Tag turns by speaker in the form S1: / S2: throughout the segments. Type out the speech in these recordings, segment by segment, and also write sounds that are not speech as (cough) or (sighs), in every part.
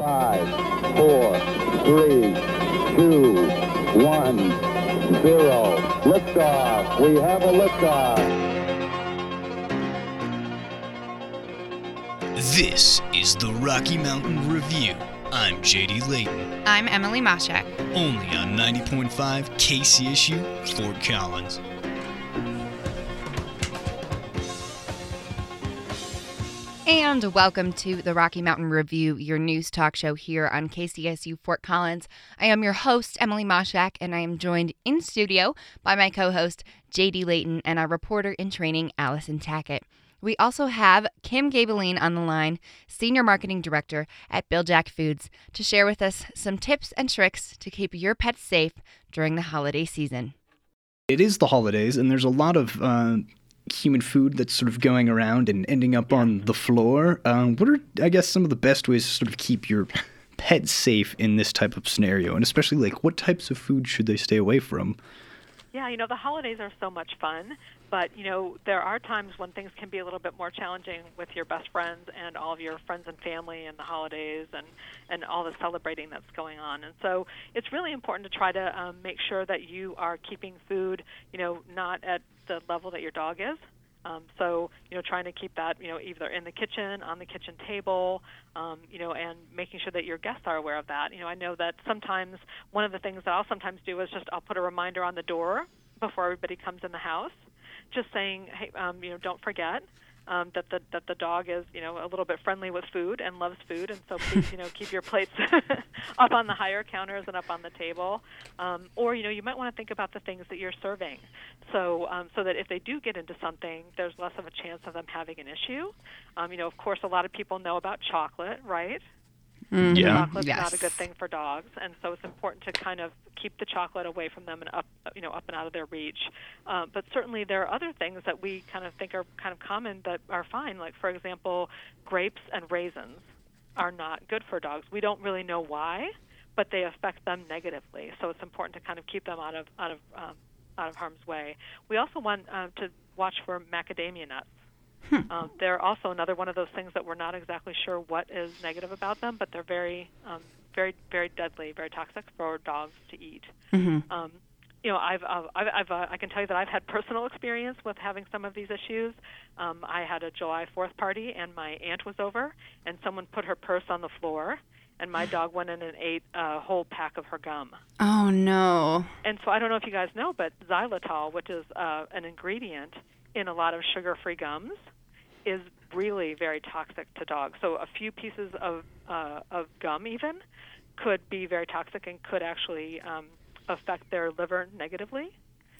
S1: Five, four, three, two, one, zero. Liftoff. We have a liftoff.
S2: This is the Rocky Mountain Review. I'm JD Layton,
S3: I'm Emily Moshak.
S2: only on 90.5 KCSU Fort Collins.
S3: And welcome to the Rocky Mountain Review, your news talk show here on KCSU Fort Collins. I am your host, Emily Moshak, and I am joined in studio by my co host, JD Layton, and our reporter in training, Allison Tackett. We also have Kim Gabeline on the line, Senior Marketing Director at Bil-Jac Foods, to share with us some tips and tricks to keep your pets safe during the holiday season.
S4: It is the holidays, and there's a lot of uh, human food that's sort of going around and ending up on the floor. Um, what are, I guess, some of the best ways to sort of keep your pet safe in this type of scenario? And especially, like, what types of food should they stay away from?
S5: Yeah, you know, the holidays are so much fun, but, you know, there are times when things can be a little bit more challenging with your best friends and all of your friends and family and the holidays and, and all the celebrating that's going on. And so it's really important to try to um, make sure that you are keeping food, you know, not at the level that your dog is. Um, so, you know, trying to keep that, you know, either in the kitchen, on the kitchen table, um, you know, and making sure that your guests are aware of that. You know, I know that sometimes one of the things that I'll sometimes do is just I'll put a reminder on the door before everybody comes in the house, just saying, hey, um, you know, don't forget. Um, that the that the dog is you know a little bit friendly with food and loves food, and so please you know (laughs) keep your plates (laughs) up on the higher counters and up on the table. Um, or you know you might want to think about the things that you're serving, so um, so that if they do get into something, there's less of a chance of them having an issue. Um, you know, of course, a lot of people know about chocolate, right?
S4: Yeah.
S5: chocolate's
S3: Yes.
S5: not a good thing for dogs, and so it's important to kind of keep the chocolate away from them and up, you know, up and out of their reach. Uh, but certainly there are other things that we kind of think are kind of common that are fine, like for example, grapes and raisins are not good for dogs. We don't really know why, but they affect them negatively. So it's important to kind of keep them out of out of um, out of harm's way. We also want uh, to watch for macadamia nuts. Um, they're also another one of those things that we're not exactly sure what is negative about them, but they're very, um, very, very deadly, very toxic for dogs to eat. Um, you know, I've, uh, I've, I've uh, I can tell you that I've had personal experience with having some of these issues. Um, I had a July 4th party, and my aunt was over, and someone put her purse on the floor, and my (sighs) dog went in and ate a whole pack of her gum.
S3: Oh, no.
S5: And so I don't know if you guys know, but xylitol, which is uh, an ingredient in a lot of sugar-free gums, is really very toxic to dogs. So a few pieces of uh, of gum even could be very toxic and could actually um, affect their liver negatively.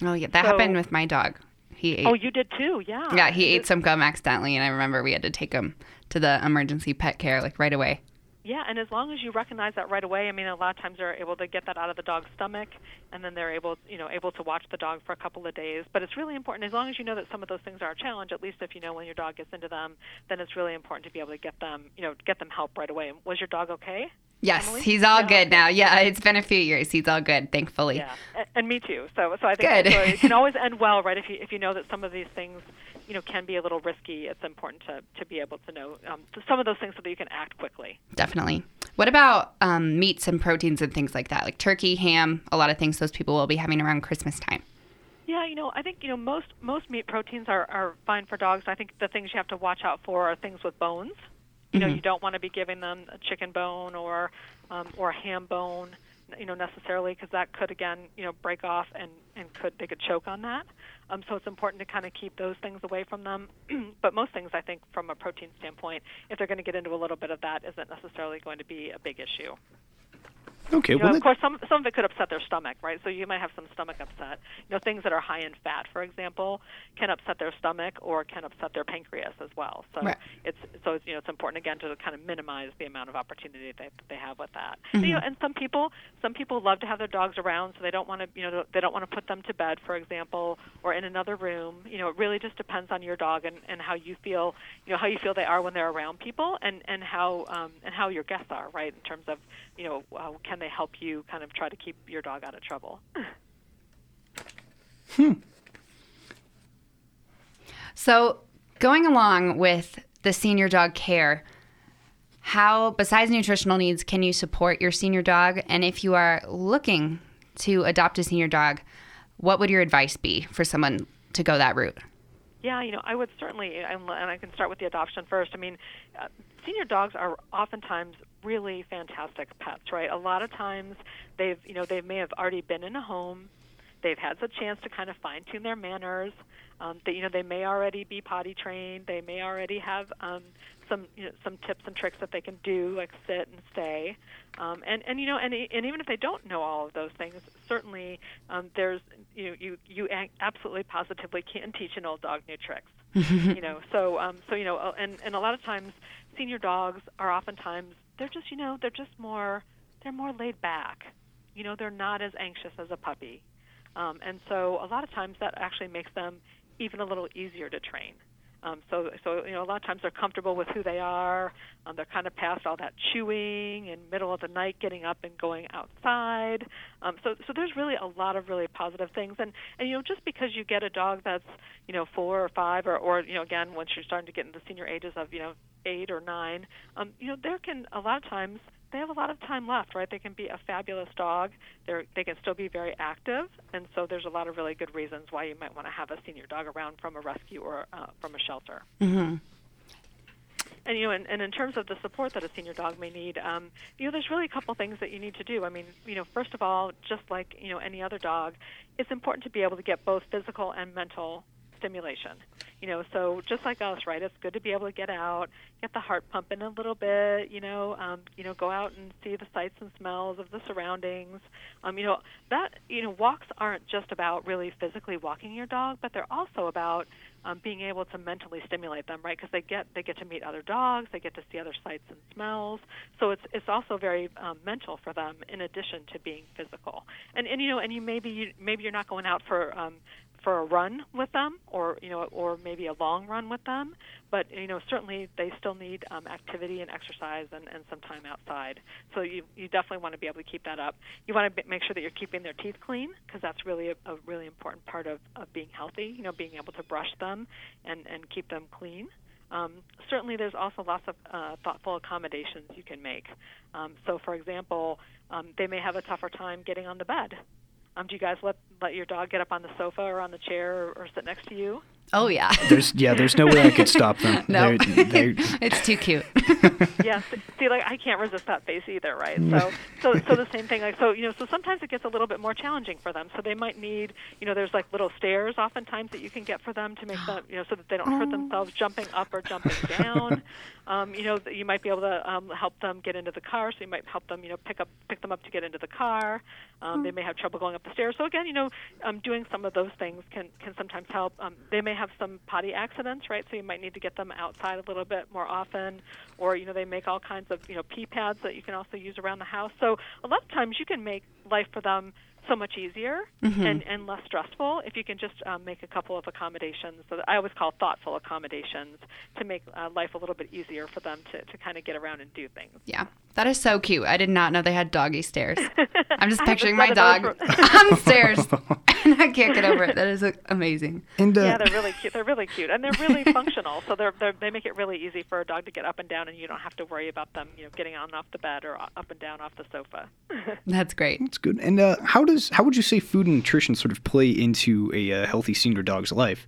S3: Oh, yeah. That
S5: So-
S3: happened with my dog. He ate.
S5: Oh, you did too, yeah.
S3: Yeah, he ate some gum accidentally, and I remember we had to take him to the emergency pet care like right away.
S5: Yeah, and as long as you recognize that right away, I mean, a lot of times they're able to get that out of the dog's stomach, and then they're able, you know, able to watch the dog for a couple of days. But it's really important, as long as you know that some of those things are a challenge. At least if you know when your dog gets into them, then it's really important to be able to get them, you know, get them help right away. Was your dog okay?
S3: Yes,
S5: Emily?
S3: he's all
S5: Yeah.
S3: good now. Yeah, it's been a few years. He's all good, thankfully.
S5: Yeah, and, and me too. So, so I think
S3: Good.
S5: it can (laughs) always end well, right? If you if you know that some of these things, you know, can be a little risky, it's important to to be able to know um, some of those things so that you can act quickly.
S3: Definitely. What about um, meats and proteins and things like that, like turkey, ham, a lot of things those people will be having around Christmas time?
S5: Yeah, you know, I think you know most most meat proteins are are fine for dogs. I think the things you have to watch out for are things with bones. You know, you don't want to be giving them a chicken bone or um, or a ham bone, you know, necessarily because that could again, you know, break off and and could they could choke on that. Um, so it's important to kind of keep those things away from them. (clears throat) but most things, I think, from a protein standpoint, if they're going to get into a little bit of that, isn't necessarily going to be a big issue.
S4: Okay,
S5: You know,
S4: well,
S5: of course, some some of it could upset their stomach, right? So you might have some stomach upset. You know, things that are high in fat, for example, can upset their stomach or can upset their pancreas as well. So
S3: Right.
S5: it's so it's, you know it's important again to kind of minimize the amount of opportunity that they have with that.
S3: Mm-hmm.
S5: You know, and some people some people love to have their dogs around, so they don't want to you know they don't want to put them to bed, for example, or in another room. You know, it really just depends on your dog and, and how you feel you know how you feel they are when they're around people, and and how um, and how your guests are, right? In terms of you know uh, can they help you kind of try to keep your dog out of trouble. (laughs) hmm.
S3: So, going along with the senior dog care, how, besides nutritional needs, can you support your senior dog? And if you are looking to adopt a senior dog, what would your advice be for someone to go that route?
S5: Yeah, you know, I would certainly, and I can start with the adoption first. I mean, uh, senior dogs are oftentimes really fantastic pets, right? A lot of times they've, you know, they may have already been in a home, they've had the chance to kind of fine tune their manners. Um, they, you know, they may already be potty trained. They may already have um, some you know, some tips and tricks that they can do, like sit and stay. Um, and and you know, and and even if they don't know all of those things, certainly um, there's you you you absolutely positively can teach an old dog new tricks. (laughs) you know, so um, so you know, uh, and and a lot of times senior dogs are oftentimes they're just you know they're just more they're more laid back. You know, they're not as anxious as a puppy. Um, and so a lot of times that actually makes them even a little easier to train. Um, so, so you know, a lot of times they're comfortable with who they are. Um, they're kind of past all that chewing and middle of the night getting up and going outside. Um, so, so there's really a lot of really positive things. And and you know, just because you get a dog that's you know four or five or or you know again once you're starting to get into the senior ages of you know eight or nine, um, you know, there can a lot of times they have a lot of time left, right? They can be a fabulous dog. They're, they can still be very active, and so there's a lot of really good reasons why you might want to have a senior dog around from a rescue or uh, from a shelter.
S3: Mm-hmm.
S5: And you know, and, and in terms of the support that a senior dog may need, um, you know, there's really a couple things that you need to do. I mean, you know, first of all, just like you know any other dog, it's important to be able to get both physical and mental stimulation. You know, so just like us, right? It's good to be able to get out, get the heart pumping a little bit. You know, um, you know, go out and see the sights and smells of the surroundings. Um, you know, that you know, walks aren't just about really physically walking your dog, but they're also about um, being able to mentally stimulate them, right? Because they get they get to meet other dogs, they get to see other sights and smells. So it's it's also very um, mental for them in addition to being physical. And and you know, and you maybe you, maybe you're not going out for um, for a run with them or you know or maybe a long run with them but you know certainly they still need um, activity and exercise and, and some time outside so you you definitely want to be able to keep that up you want to make sure that you're keeping their teeth clean because that's really a, a really important part of, of being healthy you know being able to brush them and and keep them clean um, certainly, there's also lots of uh, thoughtful accommodations you can make. Um, so, for example, um, they may have a tougher time getting on the bed. Um, do you guys let let your dog get up on the sofa or on the chair or, or sit next to you?
S3: Oh yeah. (laughs)
S4: There's yeah. There's no way I could stop them. (laughs)
S3: no, they're, they're... (laughs) it's too cute.
S5: yeah. See, like I can't resist that face either, right? So, so, so the same thing. Like, so you know, so sometimes it gets a little bit more challenging for them. So they might need, you know, there's like little stairs oftentimes that you can get for them to make them, you know, so that they don't hurt oh. themselves jumping up or jumping down. Um, you know, you might be able to um, help them get into the car. So you might help them, you know, pick up pick them up to get into the car. Um, they may have trouble going up the stairs. So again, you know, um, doing some of those things can can sometimes help. Um, they may have some potty accidents, right? So you might need to get them outside a little bit more often, or you know they make all kinds of you know pee pads that you can also use around the house. So a lot of times you can make life for them so much easier mm-hmm. and, and less stressful if you can just um, make a couple of accommodations. So I always call thoughtful accommodations to make uh, life a little bit easier for them to, to kind of get around and do things.
S3: Yeah, that is so cute. I did not know they had doggy stairs. (laughs) I'm just picturing my dog (laughs) on stairs, (laughs) and I can't get over it. That is amazing.
S5: And, uh, yeah, they're really cute. They're really cute, and they're really functional. So they're, they're they make it really easy for a dog to get up and down, and you don't have to worry about them, you know, getting on and off the bed or up and down off the sofa.
S3: That's great.
S4: That's good. And uh, how does how would you say food and nutrition sort of play into a uh, healthy senior dog's life?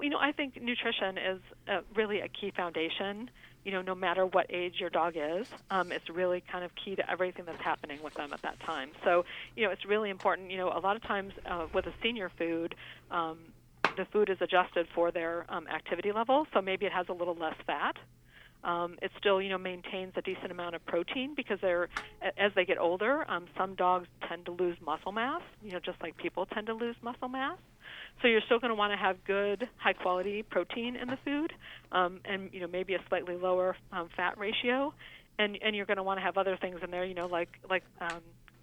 S5: You know, I think nutrition is uh, really a key foundation. You know, no matter what age your dog is, um, it's really kind of key to everything that's happening with them at that time. So, you know, it's really important. You know, a lot of times uh, with a senior food, um, the food is adjusted for their um, activity level. So maybe it has a little less fat um, it still, you know, maintains a decent amount of protein because they're as they get older. Um, some dogs tend to lose muscle mass, you know, just like people tend to lose muscle mass. So you're still going to want to have good, high quality protein in the food, um, and you know maybe a slightly lower um, fat ratio, and and you're going to want to have other things in there, you know, like like um,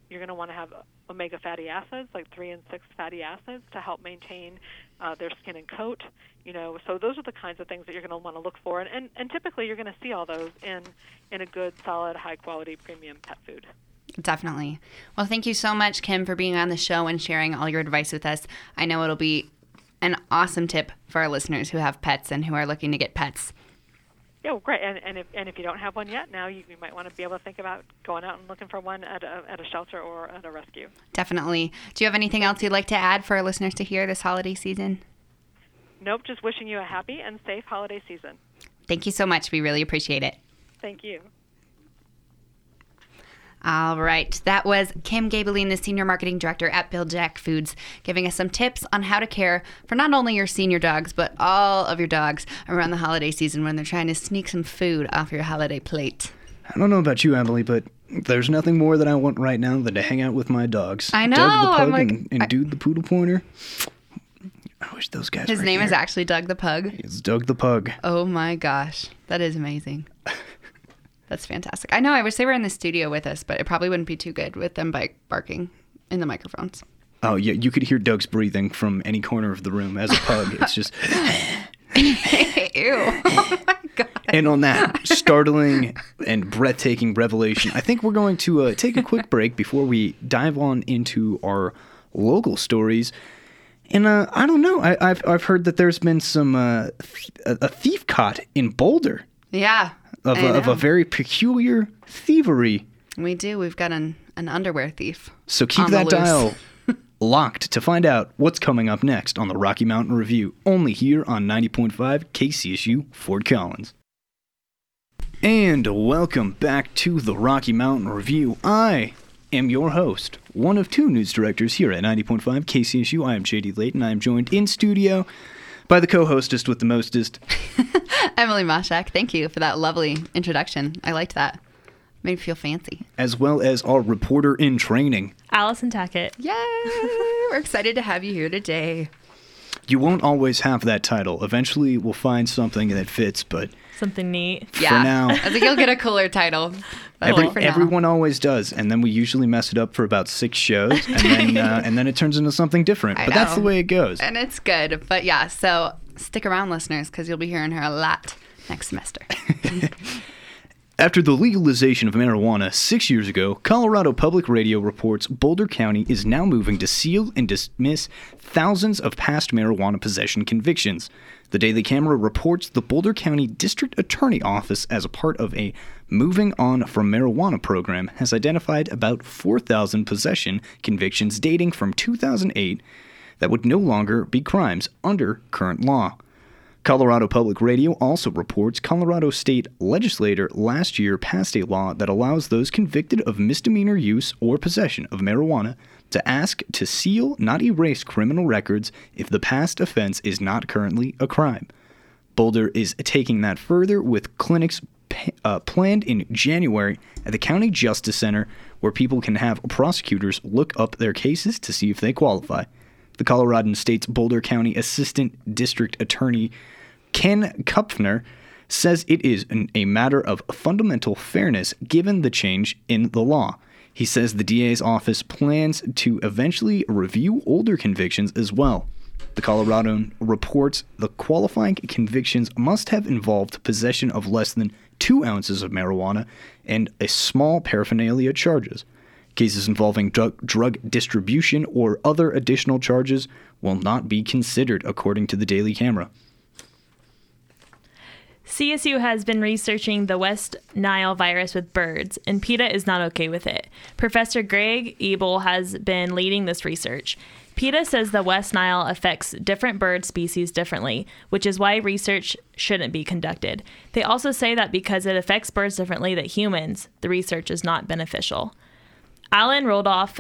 S5: you're going to want to have omega fatty acids, like three and six fatty acids, to help maintain uh, their skin and coat. You know, so those are the kinds of things that you're going to want to look for, and, and, and typically you're going to see all those in in a good, solid, high quality premium pet food.
S3: Definitely. Well, thank you so much, Kim, for being on the show and sharing all your advice with us. I know it'll be an awesome tip for our listeners who have pets and who are looking to get pets.
S5: Yeah, well, great. And, and if and if you don't have one yet, now you, you might want to be able to think about going out and looking for one at a at a shelter or at a rescue.
S3: Definitely. Do you have anything else you'd like to add for our listeners to hear this holiday season?
S5: Nope. Just wishing you a happy and safe holiday season.
S3: Thank you so much. We really appreciate it.
S5: Thank you.
S3: All right. That was Kim Gabeline, the Senior Marketing Director at Bil-Jac Foods, giving us some tips on how to care for not only your senior dogs, but all of your dogs around the holiday season when they're trying to sneak some food off your holiday plate.
S4: I don't know about you, Emily, but there's nothing more that I want right now than to hang out with my dogs.
S3: I know,
S4: Doug the pug
S3: like-
S4: and, and
S3: I-
S4: Dude the poodle pointer. I wish those guys
S3: His name is actually Doug the Pug.
S4: It's Doug the pug.
S3: Oh my gosh. That is amazing. (laughs) That's fantastic. I know. I wish they were in the studio with us, but it probably wouldn't be too good with them bike barking in the microphones.
S4: Oh yeah, you could hear Doug's breathing from any corner of the room as a pug. It's just (laughs)
S3: Ew. Oh my god.
S4: and on that startling and breathtaking revelation, I think we're going to uh, take a quick break before we dive on into our local stories. And uh, I don't know. I, I've I've heard that there's been some uh, th- a thief caught in Boulder
S3: Yeah.
S4: Of a, of a very peculiar thievery.
S3: We do. We've got an, an underwear thief.
S4: So keep that dial (laughs) locked to find out what's coming up next on the Rocky Mountain Review, only here on 90.5 KCSU Fort Collins. And welcome back to the Rocky Mountain Review. I am your host, one of two news directors here at 90.5 KCSU. I am JD Layton. I am joined in studio by the co-hostess with the mostest. (laughs)
S3: Emily Moshak, thank you for that lovely introduction. I liked that. Made me feel fancy.
S4: as well as our reporter in training.
S6: Allison Tackett.
S3: Yay! We're excited to have you here today.
S4: You won't always have that title. Eventually, we'll find something that fits, but
S6: Something neat.
S3: Yeah.
S4: now.
S3: I think you'll get a cooler title. But (laughs)
S4: Every,
S3: for
S4: everyone always does, and then we usually mess it up for about six shows, and then (laughs) uh, and then it turns into something different.
S3: I
S4: But that's the way it goes.
S3: And it's good. But yeah, so stick around, listeners, because you'll be hearing her a lot next semester. (laughs)
S4: After the legalization of marijuana six years ago, Colorado Public Radio reports Boulder County is now moving to seal and dismiss thousands of past marijuana possession convictions. The Daily Camera reports the Boulder County District Attorney Office, as a part of a Moving On from Marijuana program, has identified about 4,000 possession convictions dating from 2008 that would no longer be crimes under current law. Colorado Public Radio also reports Colorado State Legislator last year passed a law that allows those convicted of misdemeanor use or possession of marijuana to ask to seal, not erase criminal records if the past offense is not currently a crime. Boulder is taking that further with clinics uh, planned in January at the County Justice Center where people can have prosecutors look up their cases to see if they qualify. The Colorado State's Boulder County Assistant District Attorney Ken Kupfner says it is an, a matter of fundamental fairness given the change in the law. He says the DA's office plans to eventually review older convictions as well. The Colorado reports the qualifying convictions must have involved possession of less than two ounces of marijuana and a small paraphernalia charges. Cases involving drug, drug distribution or other additional charges will not be considered, according to the Daily Camera.
S6: CSU has been researching the West Nile virus with birds, and PETA is not okay with it. Professor Greg Ebel has been leading this research. PETA says the West Nile affects different bird species differently, which is why research shouldn't be conducted. They also say that because it affects birds differently than humans, the research is not beneficial. Alan Rudolph,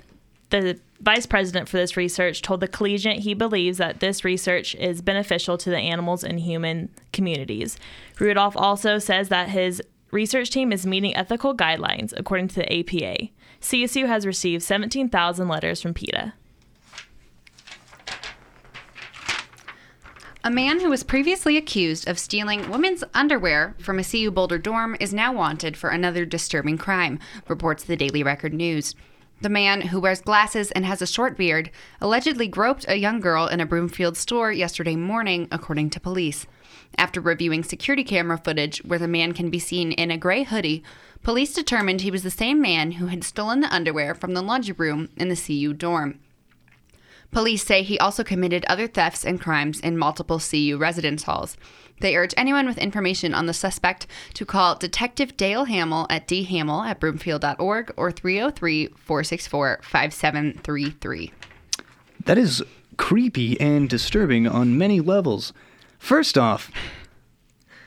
S6: the vice president for this research, told the Collegiate he believes that this research is beneficial to the animals and human communities. Rudolph also says that his research team is meeting ethical guidelines according to the APA. CSU has received 17,000 letters from PETA.
S3: A man who was previously accused of stealing women's underwear from a CU Boulder dorm is now wanted for another disturbing crime, reports the Daily Record News. The man, who wears glasses and has a short beard, allegedly groped a young girl in a Broomfield store yesterday morning, according to police. After reviewing security camera footage where the man can be seen in a gray hoodie, police determined he was the same man who had stolen the underwear from the laundry room in the CU dorm. Police say he also committed other thefts and crimes in multiple CU residence halls. They urge anyone with information on the suspect to call Detective Dale Hamill at dhamel at broomfield.org or 303 464 5733.
S4: That is creepy and disturbing on many levels. First off,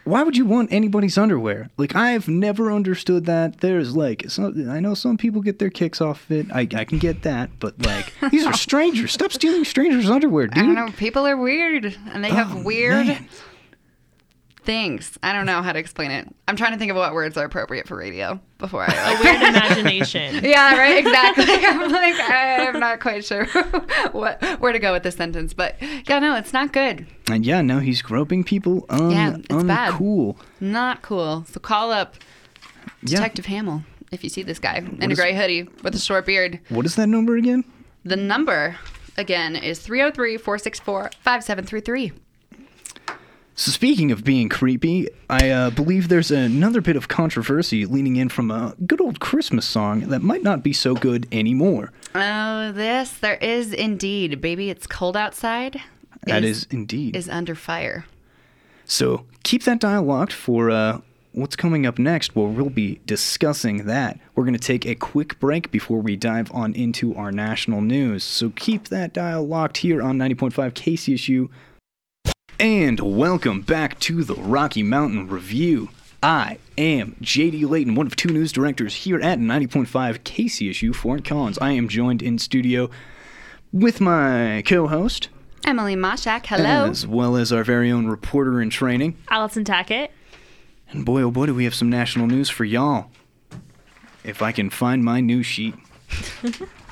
S4: why would you want anybody's underwear? Like I've never understood that. There's like some, I know some people get their kicks off it. I, I can get that, but like (laughs) these are strangers. Stop stealing strangers' underwear, dude.
S3: I don't know. People are weird and they have
S4: Oh,
S3: weird
S4: man.
S3: Things. I don't know how to explain it. I'm trying to think of what words are appropriate for radio before I
S6: A
S3: like.
S6: weird (laughs) imagination.
S3: yeah, right. Exactly. (laughs) I'm like, I'm not quite sure (laughs) what where to go with this sentence, but yeah, no, it's not good.
S4: And yeah, no, he's groping people. Un-
S3: Yeah, it's bad.
S4: uncool.
S3: Not cool. So call up
S4: Yeah.
S3: Detective Hamill if you see this guy in a gray hoodie with a short beard.
S4: What is that number again?
S3: The number again is 303 464 5733.
S4: So speaking of being creepy, I uh, believe there's another bit of controversy leaning in from a good old Christmas song that might not be so good anymore.
S3: Oh, this there is indeed, baby. It's cold outside.
S4: That is indeed.
S3: is under fire.
S4: So keep that dial locked for uh, what's coming up next, where we'll be discussing that. We're going to take a quick break before we dive on into our national news. So keep that dial locked here on 90.5 KCSU. And welcome back to the Rocky Mountain Review. I am JD Layton, one of two news directors here at 90.5 KCSU Fort Collins. I am joined in studio with my co host,
S3: Emily Moshak, hello.
S4: as well as our very own reporter in training.
S6: Allison Tackett.
S4: And boy, oh boy, do we have some national news for y'all. If I can find my news sheet. (laughs)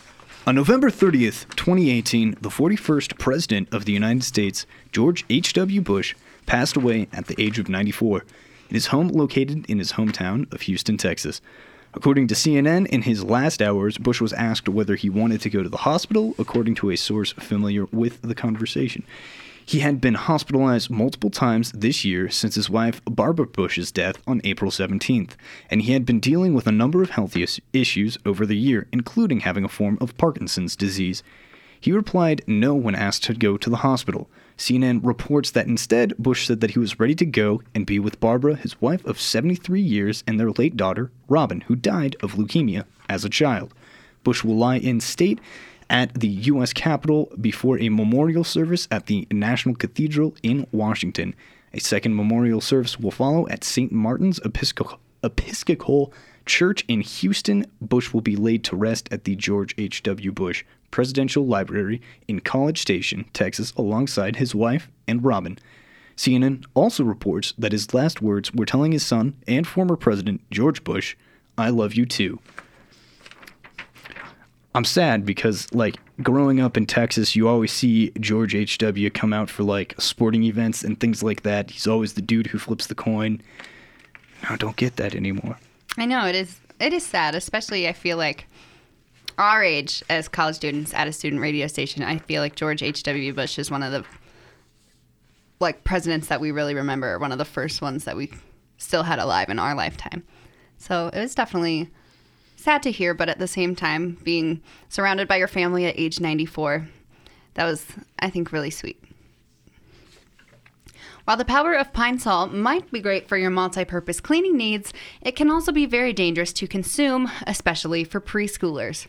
S4: On November 30th, 2018, the 41st President of the United States, George H.W. Bush, passed away at the age of 94 in his home located in his hometown of Houston, Texas. According to CNN, in his last hours, Bush was asked whether he wanted to go to the hospital, according to a source familiar with the conversation. He had been hospitalized multiple times this year since his wife Barbara Bush's death on April 17th, and he had been dealing with a number of health issues over the year, including having a form of Parkinson's disease. He replied no when asked to go to the hospital. CNN reports that instead, Bush said that he was ready to go and be with Barbara, his wife of 73 years, and their late daughter, Robin, who died of leukemia as a child. Bush will lie in state at the U.S. Capitol before a memorial service at the National Cathedral in Washington. A second memorial service will follow at St. Martin's Episcopal, Episcopal Church in Houston. Bush will be laid to rest at the George H.W. Bush Presidential Library in College Station, Texas, alongside his wife and Robin. CNN also reports that his last words were telling his son and former President George Bush, I love you too. I'm sad because, like, growing up in Texas, you always see George H.W. come out for, like, sporting events and things like that. He's always the dude who flips the coin. I don't get that anymore.
S3: I know it is. It is sad, especially I feel like our age as college students at a student radio station. I feel like George H. W. Bush is one of the like presidents that we really remember. One of the first ones that we still had alive in our lifetime. So it was definitely sad to hear, but at the same time, being surrounded by your family at age 94, that was, I think, really sweet. While the power of Pine-Sol might be great for your multi purpose cleaning needs, it can also be very dangerous to consume, especially for preschoolers.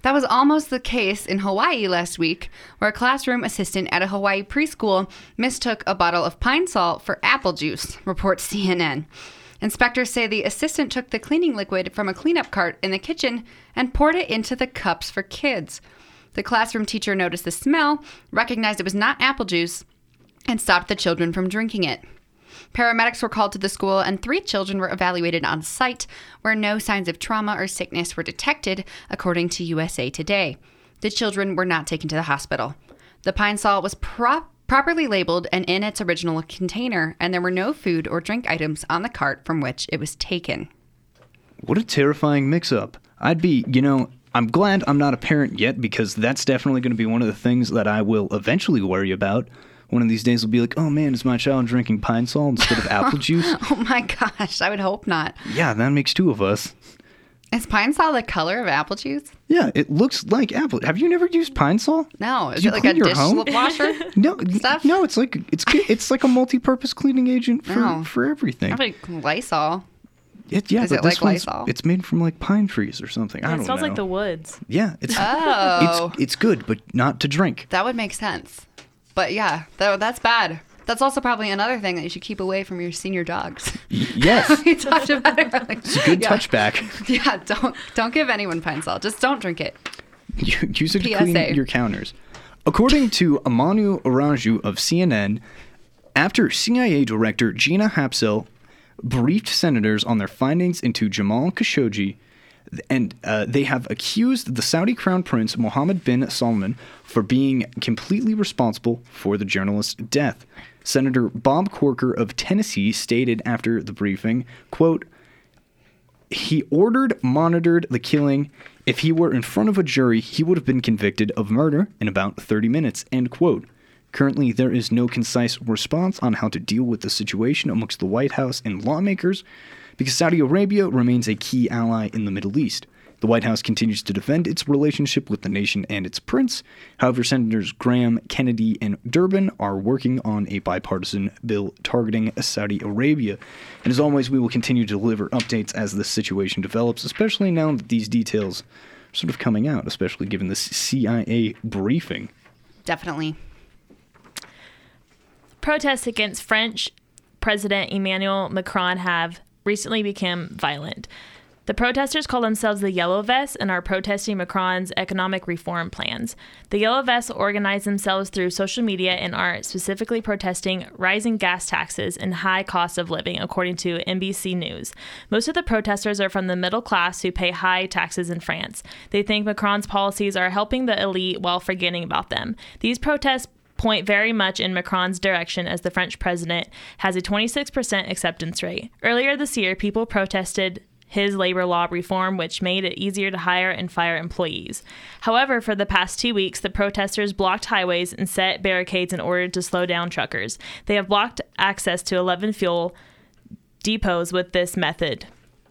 S3: That was almost the case in Hawaii last week, where a classroom assistant at a Hawaii preschool mistook a bottle of Pine-Sol for apple juice, reports (laughs) CNN. Inspectors say the assistant took the cleaning liquid from a cleanup cart in the kitchen and poured it into the cups for kids. The classroom teacher noticed the smell, recognized it was not apple juice, and stopped the children from drinking it. Paramedics were called to the school, and three children were evaluated on site, where no signs of trauma or sickness were detected, according to USA Today. The children were not taken to the hospital. The Pine-Sol was pro- properly labeled and in its original container, and there were no food or drink items on the cart from which it was taken.
S4: What a terrifying mix up. I'd be, you know, I'm glad I'm not a parent yet because that's definitely going to be one of the things that I will eventually worry about. One of these days will be like, oh man, is my child drinking Pine-Sol instead of apple (laughs) juice?
S3: Oh my gosh, I would hope not.
S4: Yeah, that makes two of us.
S3: Is pine sol the color of apple juice?
S4: Yeah, it looks like apple. Have you never used Pine Sol?
S3: No. Is
S4: you
S3: it like a
S4: clean your
S3: dish
S4: home?
S3: washer? (laughs)
S4: No,
S3: Stuff?
S4: no, it's like it's it's like a multi-purpose cleaning agent for,
S3: No.
S4: for everything.
S3: I like Lysol.
S4: It, yeah,
S3: Is
S4: but
S3: it
S4: this
S3: like
S4: one's
S3: Lysol?
S4: it's made from like pine trees or something. I
S6: it
S4: don't
S6: smells
S4: know.
S6: like the woods.
S4: yeah, it's
S3: Oh.
S4: it's it's good, but not to drink.
S3: That would make sense. But yeah, that, that's bad. That's also probably another thing that you should keep away from your senior dogs. (laughs)
S4: Yes,
S3: we talked about it earlier.
S4: it's a good
S3: yeah.
S4: touchback. (laughs)
S3: Yeah, don't don't give anyone pine sol. Just don't drink it. (laughs)
S4: You- Use it to clean your counters. According to Amanu Araju of CNN, after CIA Director Gina Haspel briefed senators on their findings into Jamal Khashoggi, and uh, they have accused the Saudi Crown Prince Mohammed bin Salman for being completely responsible for the journalist's death. Senator Bob Corker of Tennessee stated after the briefing, quote, he ordered, monitored the killing. If he were in front of a jury, he would have been convicted of murder in about 30 minutes. End quote. Currently, there is no concise response on how to deal with the situation amongst the White House and lawmakers because Saudi Arabia remains a key ally in the Middle East. The White House continues to defend its relationship with the nation and its prince. However, Senators Graham, Kennedy, and Durbin are working on a bipartisan bill targeting Saudi Arabia. And as always, we will continue to deliver updates as the situation develops, especially now that these details are sort of coming out, especially given this CIA briefing.
S3: Definitely.
S6: Protests against French President Emmanuel Macron have recently become violent. The protesters call themselves the Yellow Vests and are protesting Macron's economic reform plans. The Yellow Vests organize themselves through social media and are specifically protesting rising gas taxes and high cost of living, according to NBC News. Most of the protesters are from the middle class who pay high taxes in France. They think Macron's policies are helping the elite while forgetting about them. These protests point very much in Macron's direction as the French president has a 26% acceptance rate. Earlier this year, people protested his labor law reform, which made it easier to hire and fire employees. However, for the past two weeks, the protesters blocked highways and set barricades in order to slow down truckers. They have blocked access to 11 fuel depots with this method.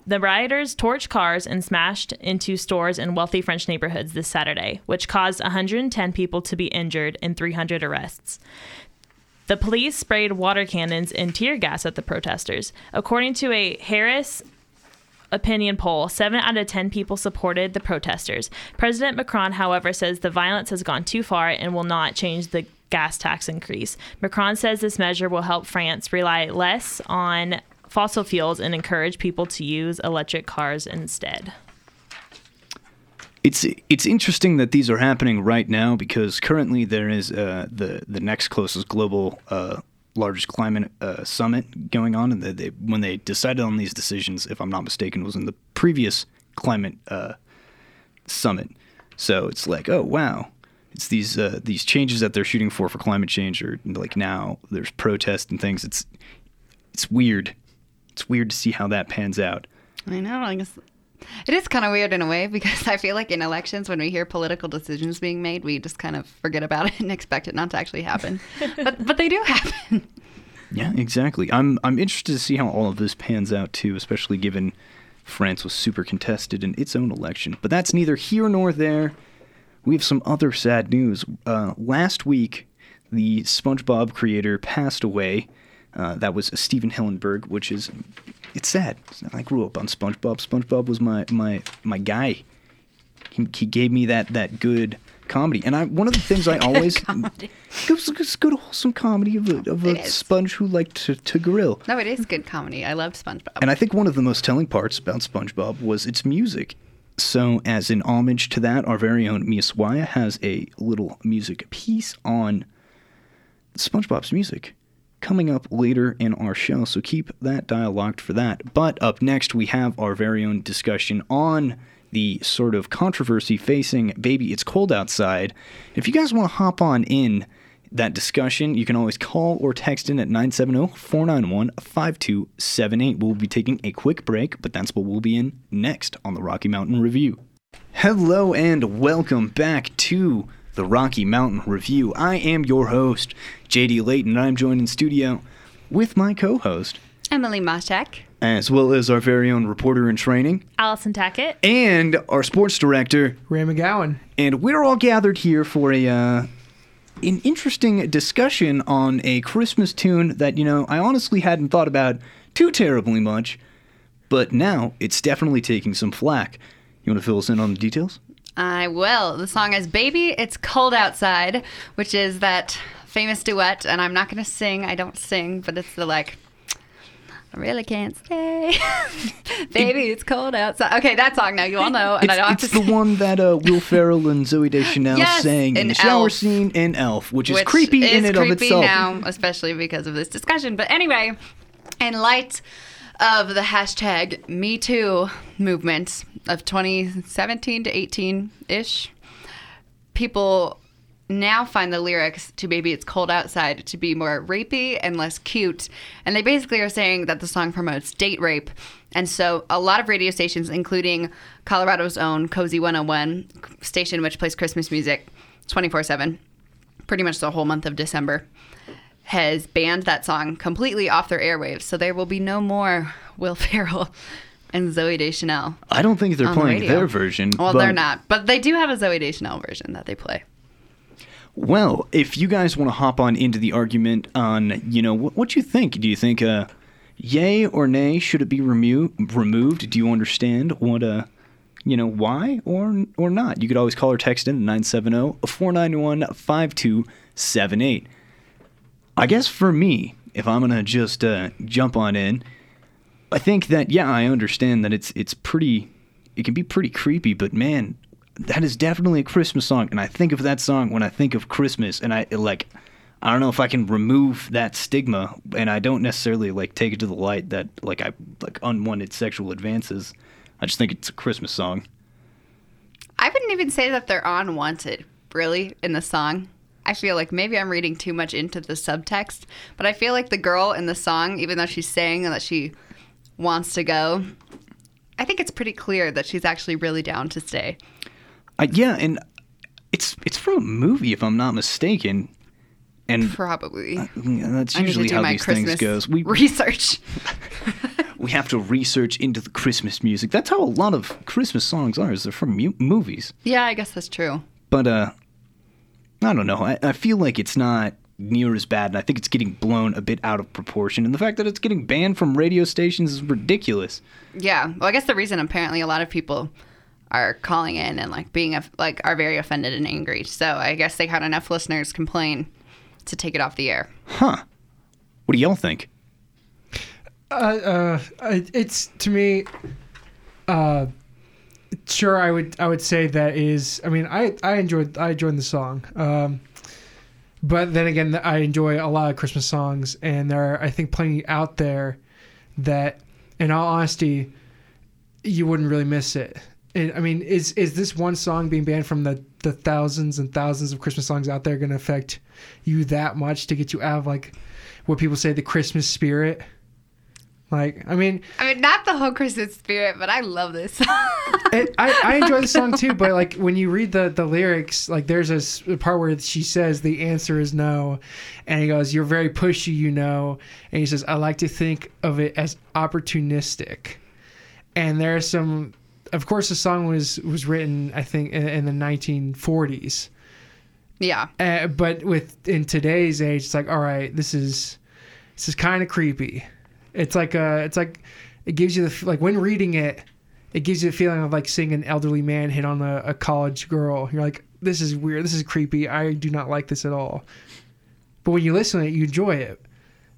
S6: The rioters torched cars and smashed into stores in wealthy French neighborhoods this Saturday, which caused 110 people to be injured and 300 arrests. The police sprayed water cannons and tear gas at the protesters. According to a Harris opinion poll, 7 out of 10 people supported the protesters. President Macron, however, says the violence has gone too far and will not change the gas tax increase. Macron says this measure will help France rely less on fossil fuels and encourage people to use electric cars instead.
S4: It's it's interesting that these are happening right now because currently there is uh, the the next closest global uh, largest climate uh, summit going on, and they, they, when they decided on these decisions, if I'm not mistaken, was in the previous climate uh, summit. So it's like, oh wow, it's these uh, these changes that they're shooting for for climate change, or like now there's protests and things. It's it's weird. It's weird to see how that pans out.
S3: I know. I guess it is kind of weird in a way because (laughs) I feel like in elections, when we hear political decisions being made, we just kind of forget about it and expect it not to actually happen. (laughs) but but they do happen.
S4: Yeah, exactly. I'm I'm interested to see how all of this pans out too, especially given France was super contested in its own election. But that's neither here nor there. We have some other sad news. Uh, last week, the SpongeBob creator passed away. Uh, that was Stephen Hillenburg, which is it's sad. I grew up on SpongeBob. SpongeBob was my my my guy. He, he gave me that that good comedy, and I one of the things I (laughs) always
S3: comedy.
S4: it was it's good wholesome comedy of a, of a sponge who liked to, to grill.
S3: No, it is good comedy. I loved SpongeBob.
S4: And I think one of the most telling parts about SpongeBob was its music. So, as an homage to that, our very own Mia Swaya has a little music piece on SpongeBob's music coming up later in our show. So, keep that dial locked for that. But up next, we have our very own discussion on the sort of controversy facing Baby It's Cold Outside. If you guys want to hop on in, that discussion, you can always call or text in at 970 491 5278. We'll be taking a quick break, but that's what we'll be in next on the Rocky Mountain Review. Hello and welcome back to the Rocky Mountain Review. I am your host, JD Layton, and I'm joined in studio with my co host.
S3: Emily Moshak.
S4: as well as our very own reporter in training
S6: Allison Tackett.
S4: and our sports director.
S7: Ray McGowan.
S4: And we're all gathered here for a uh, an interesting discussion on a Christmas tune that you know I honestly hadn't thought about too terribly much, but now it's definitely taking some flack. You want to fill us in on the details?
S3: I will. The song is Baby, It's Cold Outside, which is that famous duet. And I'm not going to sing. I don't sing, but it's the like, I really can't stay. (laughs) Baby, it's cold outside. Okay, that song now. You all know. And
S4: It's,
S3: I don't have
S4: it's
S3: to
S4: the one that uh, Will (laughs) Ferrell and Zooey Deschanel
S3: Yes,
S4: sang in
S3: in
S4: the shower
S3: Elf.
S4: scene in Elf, which is
S3: which
S4: creepy in
S3: is
S4: and of
S3: creepy
S4: itself.
S3: now, especially because of this discussion. But anyway, in light of the hashtag Me Too movement of 2017 to 18 ish, people now find the lyrics to Baby It's Cold Outside to be more rapey and less cute. And they basically are saying that the song promotes date rape. And so a lot of radio stations, including Colorado's own KOSI 101 station, which plays Christmas music 24 7, pretty much the whole month of December, has banned that song completely off their airwaves. So there will be no more Will Ferrell and Zooey Deschanel.
S4: I don't think they're
S3: on the
S4: playing their version.
S3: Well, they're not, but they do have a Zooey Deschanel version that they play.
S4: Well, if you guys want to hop on into the argument on, you know, what, what you think? Do you think, uh, yay or nay, should it be remo- removed? Do you understand what, uh, you know, why or or not? You could always call or text in at 970-491-5278. I guess for me, if I'm gonna just uh, jump on in, I think that yeah, I understand that it's it's pretty, it can be pretty creepy, but man, that is definitely a Christmas song, and I think of that song when I think of Christmas, and I like, I don't know if I can remove that stigma, and I don't necessarily like take it to the light that like I like unwanted sexual advances. I just think it's a Christmas song.
S3: I wouldn't even say that they're unwanted, really, in the song. I feel like maybe I'm reading too much into the subtext, but I feel like the girl in the song, even though she's saying that she wants to go, I think it's pretty clear that she's actually really down to stay.
S4: I, yeah, and it's it's from a movie if I'm not mistaken, and
S3: Probably.
S4: yeah, that's
S3: I need to
S4: usually how these
S3: Christmas
S4: things goes. We
S3: research. (laughs)
S4: we have to research into the Christmas music. That's how a lot of Christmas songs are. Is they're from mu- movies.
S3: yeah, I guess that's true.
S4: But uh, I don't know. I, I feel like it's not near as bad, and I think it's getting blown a bit out of proportion. And the fact that it's getting banned from radio stations is ridiculous.
S3: Yeah. Well, I guess the reason apparently a lot of people are calling in and like being a, like are very offended and angry. So I guess they had enough listeners complain to take it off the air.
S4: Huh? What do y'all think?
S7: Uh, uh, it's to me. Uh, sure, I would I would say that is. I mean, I I enjoyed I enjoyed the song. Um, but then again, I enjoy a lot of Christmas songs, and there are I think plenty out there that, in all honesty, you wouldn't really miss it. And, I mean, is is this one song being banned from the the thousands and thousands of Christmas songs out there going to affect you that much to get you out of like what people say the Christmas spirit? Like, I mean,
S3: I mean, not the whole Christmas spirit, but I love this song.
S7: it, I, I enjoy the song too, but like when you read the, the lyrics, like there's a, a part where she says the answer is no, and he goes, "You're very pushy, you know," and he says, "I like to think of it as opportunistic," and there's some. Of course, the song was was written, I think, in, in the 1940s.
S3: yeah.
S7: Uh, but with in today's age, it's like, all right, this is this is kind of creepy. It's like uh it's like it gives you the like when reading it, it gives you the feeling of like seeing an elderly man hit on a, a college girl. You're like, this is weird. This is creepy. I do not like this at all. But when you listen to it, you enjoy it.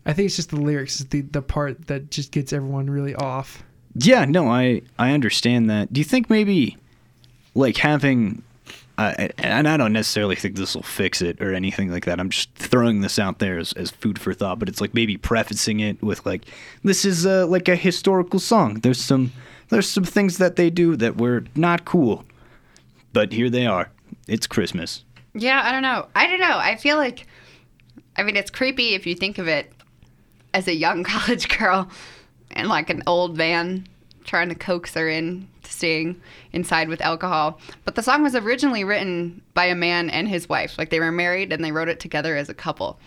S7: I think it's just the lyrics is the the part that just gets everyone really off.
S4: Yeah, no, I I understand that. Do you think maybe like having uh, and I don't necessarily think this will fix it or anything like that. I'm just throwing this out there as, as food for thought, but it's like maybe prefacing it with like this is uh, like a historical song. There's some there's some things that they do that were not cool, but here they are. It's Christmas.
S3: Yeah, I don't know. I don't know. I feel like, I mean, it's creepy if you think of it as a young (laughs) college girl and like an old man trying to coax her in to staying inside with alcohol. But the song was originally written by a man and his wife. Like they were married and they wrote it together as a couple.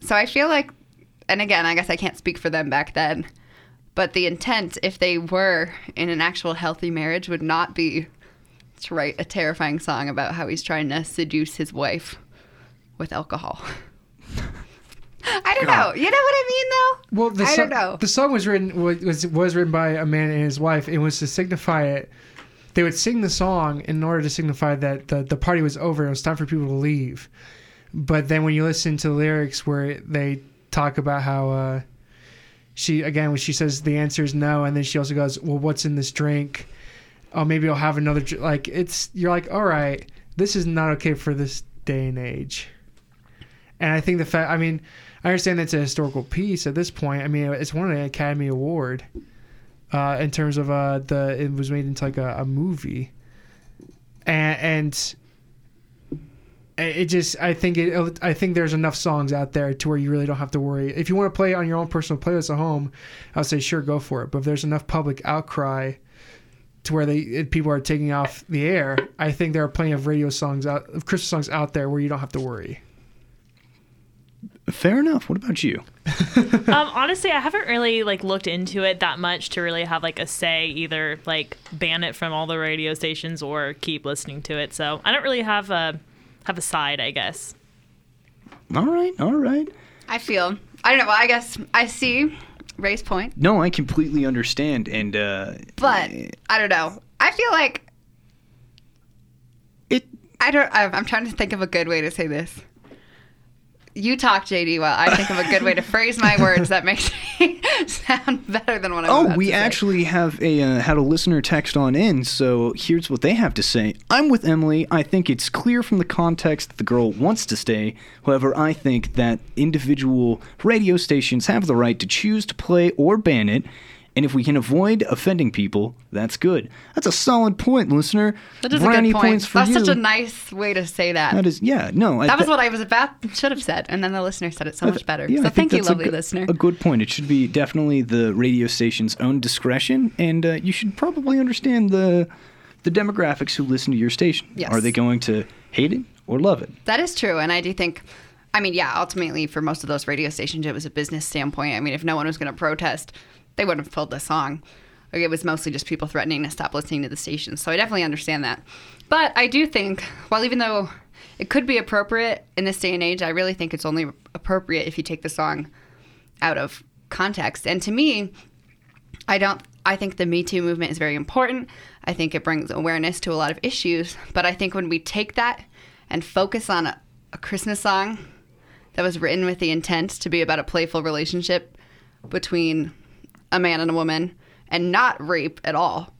S3: So I feel like, and again, I guess I can't speak for them back then, But the intent, if they were in an actual healthy marriage, would not be to write a terrifying song about how he's trying to seduce his wife with alcohol. (laughs) (laughs) I don't know. You know what I mean, though?
S7: Well, the
S3: I
S7: song,
S3: don't know.
S7: the song was written was, was written by a man and his wife. It was to signify it. They would sing the song in order to signify that the, the party was over. And it was time for people to leave. But then when you listen to the lyrics where they talk about how uh, she again when she says the answer is no, and then she also goes, "Well, what's in this drink? Oh, maybe I'll have another." dr-" Like it's you're like, all right, this is not okay for this day and age. And I think the fact, I mean, I understand it's a historical piece at this point. I mean, it's won an Academy Award uh, in terms of uh, the it was made into like a, a movie, and, and it just I think it I think there's enough songs out there to where you really don't have to worry. If you want to play it on your own personal playlist at home, I'll say sure go for it. But if there's enough public outcry to where they people are taking off the air, I think there are plenty of radio songs out of Christmas songs out there where you don't have to worry.
S4: Fair enough. What about you? (laughs)
S6: um, honestly, I haven't really like looked into it that much to really have like a say either like ban it from all the radio stations or keep listening to it. So I don't really have a have a side, I guess.
S4: All right, all right.
S3: I feel. I don't know. Well, I guess I see Ray's point,
S4: No, I completely understand, and uh,
S3: but I don't know. I feel like
S4: it.
S3: I don't. I- I'm trying to think of a good way to say this. You talk, JD, Well, I think of a good way to phrase my words that makes me (laughs) sound better than what I'm
S4: Oh,
S3: about
S4: we actually have a uh, had a listener text on in, so here's what they have to say. I'm with Emily. I think it's clear from the context that the girl wants to stay. However, I think that individual radio stations have the right to choose to play or ban it. And if we can avoid offending people, that's good. That's a solid point, listener.
S3: That is
S4: Brownie
S3: a good point.
S4: points for
S3: That's
S4: you.
S3: such a nice way to say that.
S4: That is, yeah, no. I
S3: that was
S4: thi-
S3: what I was about should have said, and then the listener said it so
S4: I
S3: much better.
S4: yeah,
S3: so
S4: think
S3: thank you,
S4: a
S3: lovely listener.
S4: A good point. It should be definitely the radio station's own discretion, and uh, you should probably understand the the demographics who listen to your station.
S3: Yes.
S4: Are they going to hate it or love it?
S3: That is true, and I do think. I mean, yeah, ultimately for most of those radio stations, it was a business standpoint. I mean, if no one was going to protest, they wouldn't have pulled the song. Like, it was mostly just people threatening to stop listening to the station. So I definitely understand that. But I do think, while even though it could be appropriate in this day and age, I really think it's only appropriate if you take the song out of context. And to me, I don't. I think the Me Too movement is very important. I think it brings awareness to a lot of issues. But I think when we take that and focus on a, a Christmas song that was written with the intent to be about a playful relationship between a man and a woman and not rape at all,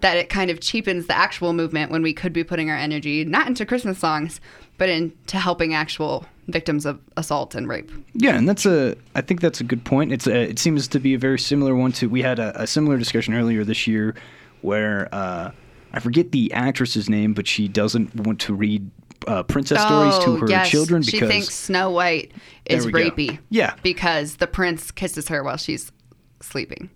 S3: that it kind of cheapens the actual movement when we could be putting our energy not into Christmas songs, but into helping actual victims of assault and rape.
S4: Yeah, and that's a. I think that's a good point. It's a, it seems to be a very similar one to. We had a, a similar discussion earlier this year, where uh, I forget the actress's name, but she doesn't want to read uh, princess stories to her
S3: Oh, yes.
S4: children because she
S3: thinks Snow White is
S4: we go.
S3: rapey.
S4: Yeah.
S3: because the prince kisses her while she's sleeping.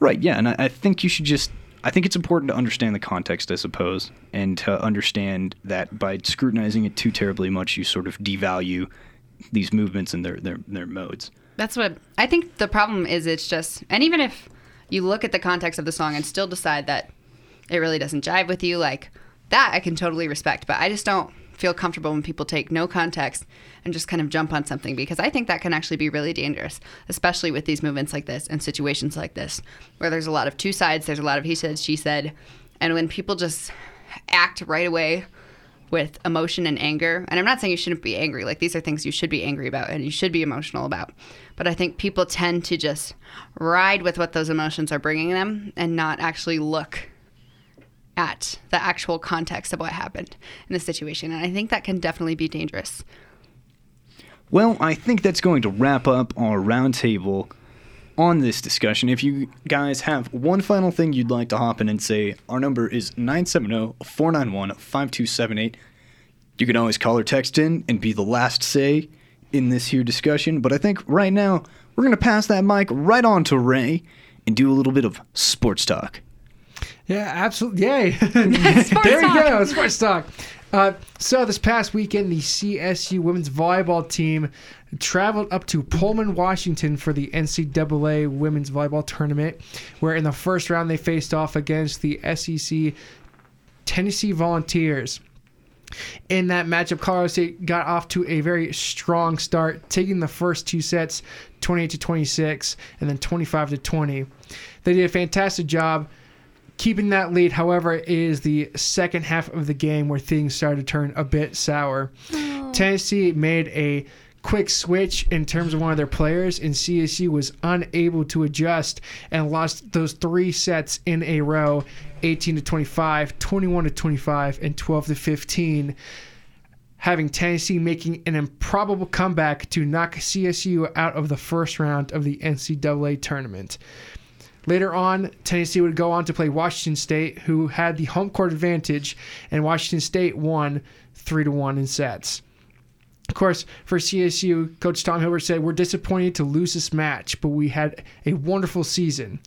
S4: Right, yeah, and I, I think you should just. I think it's important to understand the context, I suppose, and to understand that by scrutinizing it too terribly much, you sort of devalue these movements and their their, their modes.
S3: That's what I think. The problem is, it's just, and even if you look at the context of the song and still decide that it really doesn't jive with you, like that, I can totally respect. But I just don't feel comfortable when people take no context and just kind of jump on something because I think that can actually be really dangerous, especially with these movements like this and situations like this, where there's a lot of two sides, there's a lot of he said, she said, and when people just act right away with emotion and anger. And I'm not saying you shouldn't be angry. Like these are things you should be angry about and you should be emotional about. But I think people tend to just ride with what those emotions are bringing them and not actually look at the actual context of what happened in the situation. And I think that can definitely be dangerous.
S4: Well, I think that's going to wrap up our roundtable on this discussion. If you guys have one final thing you'd like to hop in and say, our number is 970 491 5278. You can always call or text in and be the last say in this here discussion. But I think right now, we're going to pass that mic right on to Ray and do a little bit of sports talk.
S7: Yeah, absolutely. Yay. (laughs) (laughs) There you go. Sports talk. Uh, so this past weekend, the CSU women's volleyball team traveled up to Pullman, Washington for the NCAA women's volleyball tournament, where in the first round they faced off against the SEC Tennessee Volunteers. In that matchup, Colorado State got off to a very strong start, taking the first two sets 28 to 26 and then 25 to 20. They did a fantastic job keeping that lead. However, is the second half of the game where things started to turn a bit sour. Oh. Tennessee made a quick switch in terms of one of their players, and CSU was unable to adjust and lost those three sets in a row 18 to 25, 21 to 25, and 12 to 15. Having Tennessee making an improbable comeback to knock CSU out of the first round of the NCAA tournament. Later on, Tennessee would go on to play Washington State, who had the home court advantage, and Washington State won three to one in sets. Of course, for CSU, Coach Tom Hilbert said, We're disappointed to lose this match, but we had a wonderful season.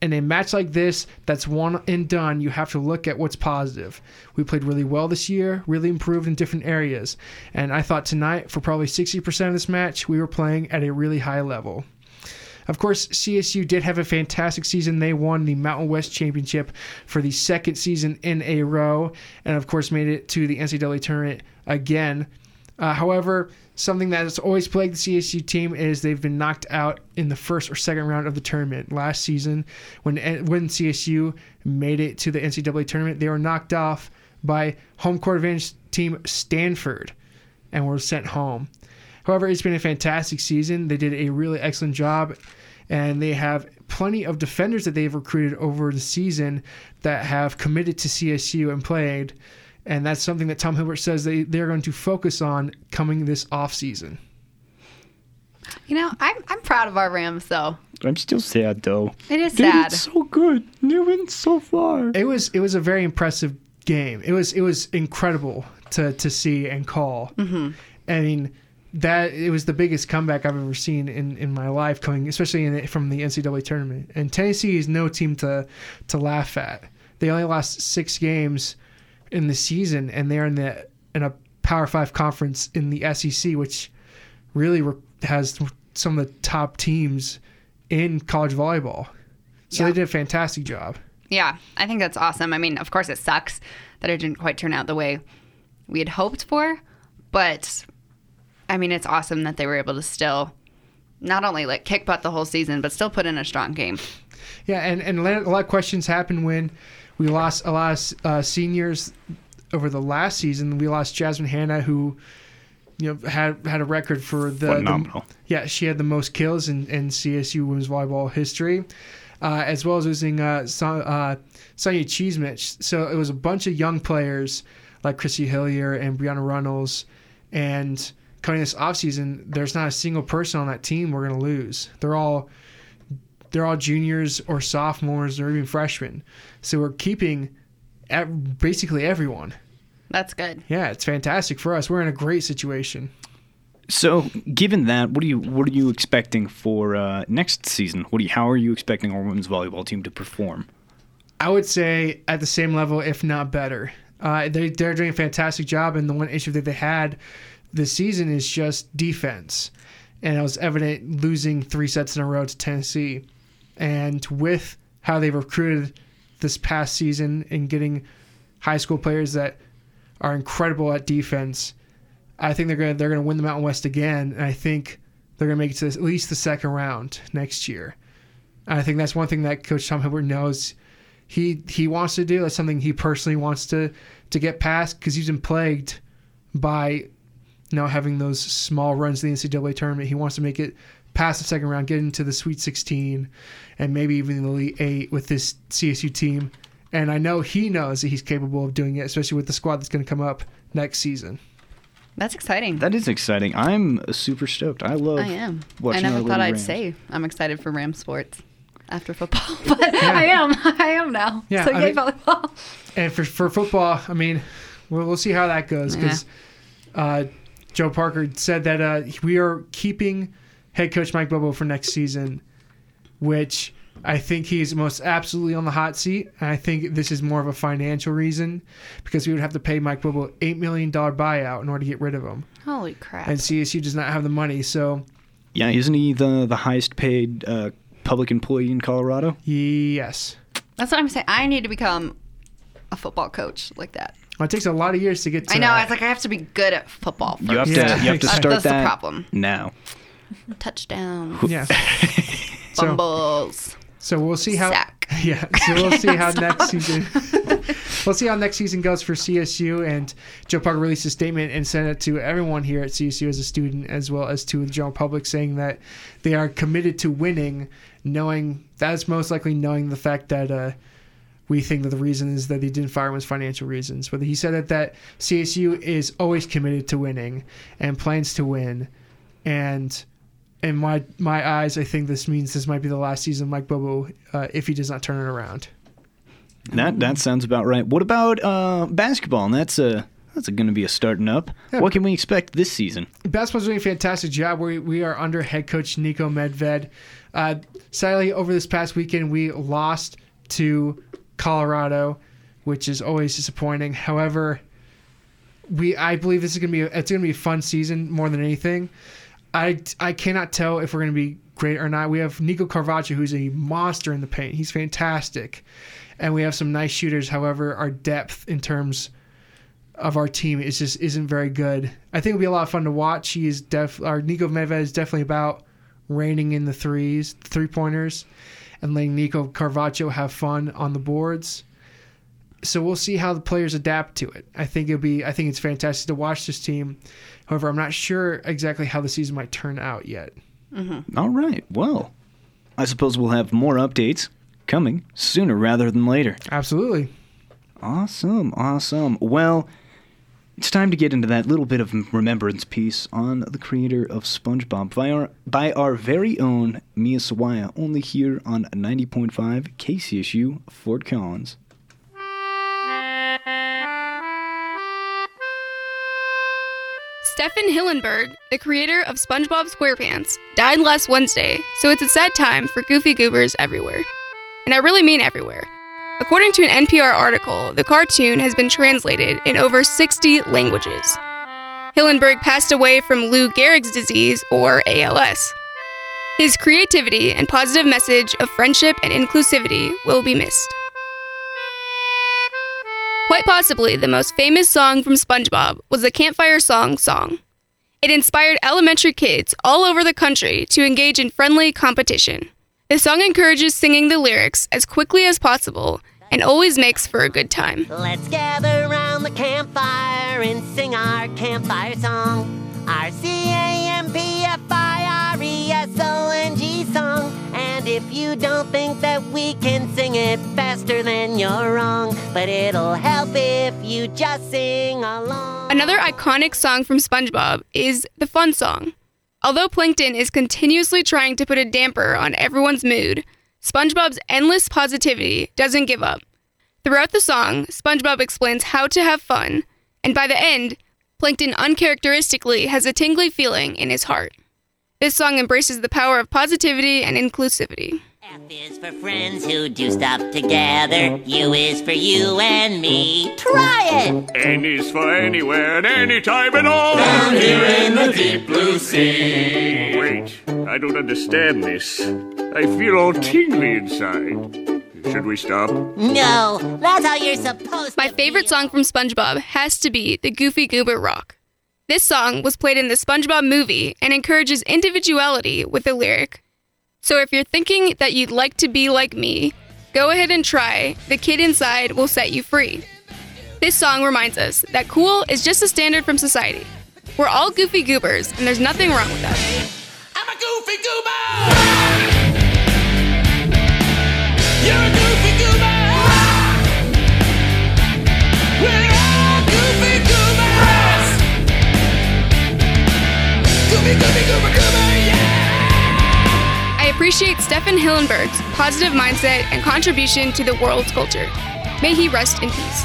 S7: In a match like this, that's one and done, you have to look at what's positive. We played really well this year, really improved in different areas. And I thought tonight, for probably 60% of this match, we were playing at a really high level. Of course, CSU did have a fantastic season. They won the Mountain West Championship for the second season in a row, and of course, made it to the NCAA tournament again. Uh, however, something that has always plagued the CSU team is they've been knocked out in the first or second round of the tournament. Last season, when when CSU made it to the NCAA tournament, they were knocked off by home court advantage team Stanford, and were sent home. However, it's been a fantastic season. They did a really excellent job, and they have plenty of defenders that they've recruited over the season that have committed to CSU and played. And that's something that Tom Hilbert says they, they're going to focus on coming this off season.
S3: You know, I'm I'm proud of our Rams though.
S4: I'm still sad though.
S3: It is
S4: They
S3: sad.
S4: did so good. They went so far.
S7: It was it was a very impressive game. It was it was incredible to to see and call. Mm-hmm. I mean that it was the biggest comeback I've ever seen in, in my life coming, especially in, from the NCAA tournament. And Tennessee is no team to to laugh at. They only lost six games in the season, and they're in the in a Power Five conference in the SEC, which really re- has some of the top teams in college volleyball. So
S3: Yeah.
S7: they did a fantastic job.
S3: Yeah, I think that's awesome. I mean, of course, it sucks that it didn't quite turn out the way we had hoped for, but I mean, it's awesome that they were able to still not only like kick butt the whole season, but still put in a strong game.
S7: Yeah, and, and a lot of questions happened when we lost a lot of uh, seniors over the last season. We lost Jasmine Hanna, who you know had had a record for the, the yeah she had the most kills in, in CSU women's volleyball history, uh, as well as losing uh, Son, uh, Sonia Cheesemich. So it was a bunch of young players like Chrissy Hillier and Brianna Runnels, and coming this offseason, there's not a single person on that team we're going to lose. They're all they're all juniors or sophomores or even freshmen. So we're keeping ev- basically everyone.
S3: That's good.
S7: Yeah, it's fantastic for us. We're in a great situation.
S4: So, given that, what are you what are you expecting for uh, next season? What do you, how are you expecting our women's volleyball team to perform?
S7: I would say at the same level, if not better. Uh, they they're doing a fantastic job, and the one issue that they had this season is just defense, and it was evident losing three sets in a row to Tennessee, and with how they've recruited this past season and getting high school players that are incredible at defense, I think they're gonna they're gonna win the Mountain West again, and I think they're gonna make it to at least the second round next year. And I think that's one thing that Coach Tom Hilbert knows he he wants to do. That's something he personally wants to to get past because he's been plagued by you know having those small runs in the NCAA tournament. He wants to make it past the second round, get into the Sweet 16, and maybe even the Elite Eight with this CSU team. And I know he knows that he's capable of doing it, especially with the squad that's going to come up next season.
S3: That's exciting.
S4: That is exciting. I'm super stoked. I love.
S3: I am. I never thought I'd
S4: Rams.
S3: say I'm excited for Ram sports after football, (laughs) but I am. I am now.
S7: Yeah,
S3: so
S7: I
S3: yay
S7: mean-
S3: volleyball.
S7: And for for football, I mean, we'll, we'll see how that goes because uh, Joe Parker said that uh, we are keeping head coach Mike Bobo for next season, which I think he's most absolutely on the hot seat, and I think this is more of a financial reason because we would have to pay Mike Bobo eight million dollar buyout in order to get rid of him,
S3: Holy crap.
S7: and CSU does not have the money. So
S4: Yeah, isn't he the the highest paid uh, public employee in Colorado?
S7: yes,
S8: That's what I'm saying. I need to become a football coach like that.
S7: Well, it takes a lot of years to get. to
S8: I know.
S7: that.
S8: It's like I have to be good at football first.
S4: You have
S7: Yeah.
S4: to you have to (laughs)
S7: That's
S4: start
S8: the
S4: that
S8: problem.
S4: now.
S8: Touchdown.
S7: yeah. (laughs) so,
S8: Fumbles.
S7: so we'll see how.
S8: Sack. (laughs)
S7: Yeah, so we'll see how next season. we'll see how next season goes for CSU. And Joe Parker released a statement and sent it to everyone here at CSU as a student, as well as to the general public, saying that they are committed to winning, knowing that's most likely knowing the fact that uh, we think that the reason is that he didn't fire him was financial reasons. But he said that that CSU is always committed to winning and plans to win, and in my my eyes, I think this means this might be the last season of Mike Bobo uh, if he does not turn it around.
S4: That that sounds about right. What about uh, basketball? And that's uh, that's going to be a starting up.
S7: Yeah.
S4: What can we expect this season?
S7: Basketball's doing a fantastic job. We, we are under head coach Niko Medved. Uh, sadly, over this past weekend, we lost to Colorado, which is always disappointing. However, we I believe this is gonna be it's gonna be a fun season more than anything. I I cannot tell if we're gonna be great or not. We have Nico Carvacho, who's a monster in the paint. He's fantastic, and we have some nice shooters. However, our depth in terms of our team is just isn't very good. I think it'll be a lot of fun to watch. He is def our Niko Medved is definitely about reining in the threes, three pointers, and letting Nico Carvacho have fun on the boards. So we'll see how the players adapt to it. I think it'll be I think it's fantastic to watch this team. However, I'm not sure exactly how the season might turn out yet. Mm-hmm.
S4: All right. Well, I suppose we'll have more updates coming sooner rather than later.
S7: Absolutely.
S4: Awesome, awesome. Well, it's time to get into that little bit of remembrance piece on the creator of SpongeBob by our, by our very own Mia Sawaya, only here on 90.5 KCSU Fort Collins.
S9: Stefan Hillenburg, the creator of SpongeBob SquarePants, died last Wednesday, so it's a sad time for Goofy Goobers everywhere. And I really mean everywhere. According to an NPR article, the cartoon has been translated in over 60 languages. Hillenburg passed away from Lou Gehrig's disease, or ALS. His creativity and positive message of friendship and inclusivity will be missed. Quite possibly the most famous song from SpongeBob was the Campfire Song song. It inspired elementary kids all over the country to engage in friendly competition. The song encourages singing the lyrics as quickly as possible and always makes for a good time.
S10: Let's gather around the campfire and sing our campfire song. Our C A M P F I R E S O N G song. And if you don't think that we can sing it faster, then you're wrong. But it'll help if you just sing along.
S9: Another iconic song from SpongeBob is the Fun Song. Although Plankton is continuously trying to put a damper on everyone's mood, SpongeBob's endless positivity doesn't give up. Throughout the song, SpongeBob explains how to have fun, and by the end, Plankton uncharacteristically has a tingly feeling in his heart. This song embraces the power of positivity and inclusivity.
S10: F is for friends who do stuff together. U is for you and me. Try it!
S11: N is for anywhere and anytime at all.
S10: Down here in the deep blue sea.
S11: Wait, I don't understand this. I feel all tingly inside. Should we stop?
S10: No, that's how you're supposed
S9: My
S10: to
S9: favorite
S10: feel.
S9: song from SpongeBob has to be the Goofy Goober Rock. This song was played in the SpongeBob movie and encourages individuality with the lyric. So if you're thinking that you'd like to be like me, go ahead and try The Kid Inside Will Set You Free. This song reminds us that cool is just a standard from society. We're all goofy goobers, and there's nothing wrong with that. I appreciate Stefan Hillenburg's positive mindset and contribution to the world's culture. May he rest in peace.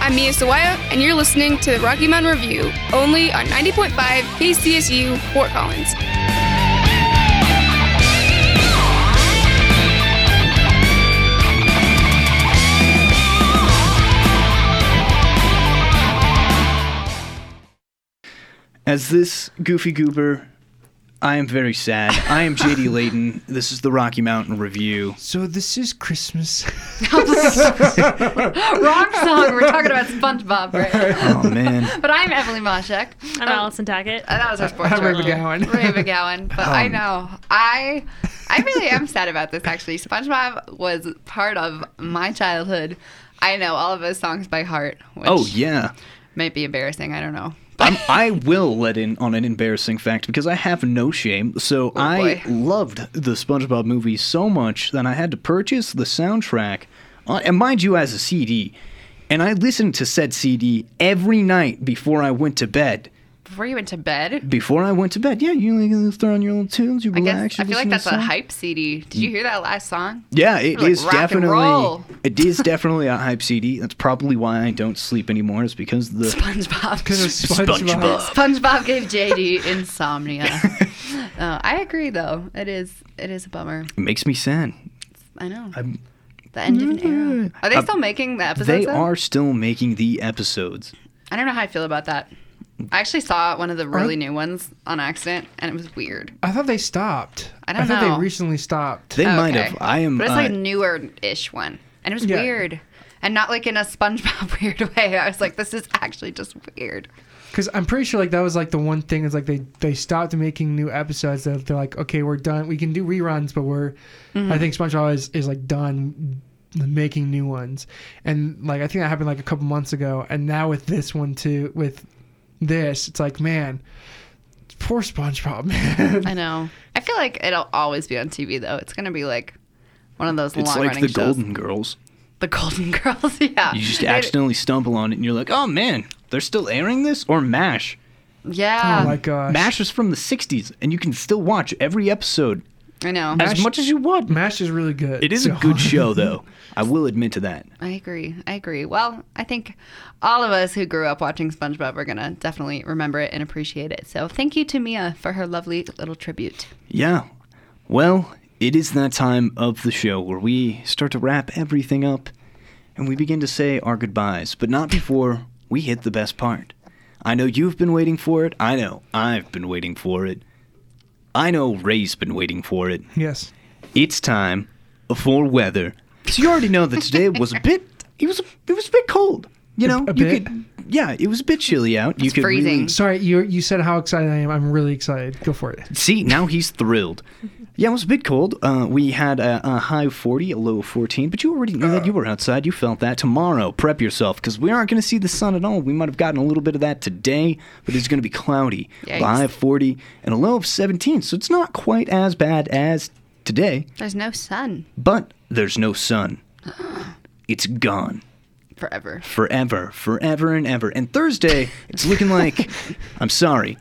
S9: I'm Mia Sawaya, and you're listening to the Rocky Mountain Review, only on 90.5 KCSU, Fort Collins.
S4: As this goofy goober, I am very sad. I am JD (laughs) Layton. This is the Rocky Mountain Review.
S7: So this is Christmas. (laughs)
S3: Wrong song. We're talking about SpongeBob, right?
S4: Oh man. (laughs)
S3: But I'm Emily Moshek.
S6: I'm Allison Tackett.
S3: Uh, That was our sports
S7: I'm Ray. McGowan.
S3: Ray McGowan. But I
S4: Um,
S3: know. I I really am sad about this actually. SpongeBob was part of my childhood. I know all of those songs by heart, which
S4: Oh yeah.
S3: might be embarrassing. I don't know.
S4: I'm, I will let in on an embarrassing fact because I have no shame. So
S3: Oh,
S4: I loved the SpongeBob movie so much that I had to purchase the soundtrack, uh, and mind you, as a CD. And I listened to said CD every night before I went to bed.
S3: Before you went to bed,
S4: Before I went to bed, yeah, you like, throw on your little tunes, you
S3: I
S4: relax.
S3: guess I feel like that's a hype CD. Did you hear that last song?
S4: Yeah, it
S3: Like
S4: is
S3: rock
S4: definitely. It is (laughs) definitely a hype CD. That's probably why I don't sleep anymore. Is because the
S3: SpongeBob.
S7: Of (laughs) SpongeBob.
S3: SpongeBob gave JD (laughs) insomnia. uh, I agree, though. It is it is a bummer.
S4: it makes me sad.
S3: I know.
S4: I'm,
S3: the end of an era. Are they
S4: Uh,
S3: still making the episodes?
S4: they
S3: though?
S4: are still making the episodes.
S3: I don't know how I feel about that. I actually saw one of the really new ones on accident, and it was weird.
S7: I thought they stopped.
S3: I don't know.
S7: I thought
S3: know.
S7: they recently stopped.
S4: They might
S3: Okay.
S4: have. I am.
S3: But it's like
S4: uh,
S3: a newer-ish one, and it was
S7: Yeah.
S3: weird, and not like in a SpongeBob (laughs) weird way. I was like, this is actually just weird.
S7: Because I'm pretty sure like that was like the one thing is like they they stopped making new episodes. That they're like, okay, we're done. We can do reruns, but we're
S3: Mm-hmm.
S7: I think SpongeBob is, is like done making new ones. And like I think that happened like a couple months ago. And now with this one too, with this, it's like man, poor SpongeBob, (laughs) man.
S3: I know. I feel like it'll always be on TV though. It's gonna be like one of those
S4: it's
S3: long
S4: like
S3: running
S4: the
S3: shows.
S4: Golden Girls.
S3: The Golden (laughs) Girls, yeah.
S4: You just
S3: It-
S4: accidentally stumble on it, and you're like, "Oh man, they're still airing this." Or Mash.
S3: Yeah.
S7: oh my gosh,
S4: Mash is from the '60s, and you can still watch every episode
S3: I know.
S4: as much as you want.
S7: Mash is really good.
S4: It is a good show, though. (laughs) I will admit to that.
S3: I agree. I agree. Well, I think all of us who grew up watching SpongeBob are gonna definitely remember it and appreciate it. So thank you to Mia for her lovely little tribute.
S4: Yeah. Well, it is that time of the show where we start to wrap everything up and we begin to say our goodbyes, but not before we hit the best part. I know you've been waiting for it. I know I've been waiting for it. I know Ray's been waiting for it.
S7: Yes.
S4: It's time for weather. So you already know that today was a (laughs) bit. It was. A, it was a bit cold. You know,
S7: a
S4: you
S7: bit?
S4: could. Yeah, it was a bit chilly out. you
S3: It's
S4: could really-
S3: freezing.
S7: Sorry, you you said how excited I am. I'm really excited. Go for it.
S4: See, now he's thrilled. Yeah, it was a bit cold. Uh, we had a, a high of 40, a low of 14, but you already knew that. You were outside. You felt that. Tomorrow, prep yourself because we aren't going to see the sun at all. We might have gotten a little bit of that today, but it's going to be cloudy.
S3: Yikes.
S4: A high of 40 and a low of 17, so it's not quite as bad as today,
S3: There's no sun
S4: but there's no sun. (gasps) It's gone
S3: forever.
S4: forever, forever and ever. And Thursday, it's looking like, (laughs) I'm sorry,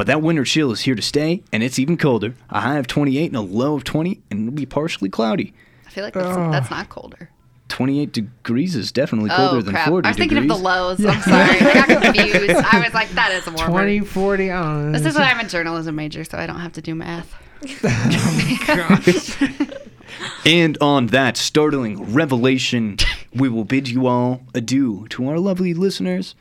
S4: but that winter chill is here to stay, and it's even colder. A high of 28 and a low of 20, and it'll be partially cloudy.
S3: I feel like that's, that's not colder.
S4: 28 degrees is definitely oh, colder
S3: oh
S4: than
S3: crap!
S4: 40
S3: I was thinking
S4: degrees.
S3: of the lows. I'm sorry. I got (laughs) confused. I was like, that is warmer.
S7: 20, 40, I don't know.
S3: This is why I'm a journalism major, so I don't have to do math. (laughs)
S4: And on that startling revelation, we will bid you all adieu to our lovely listeners.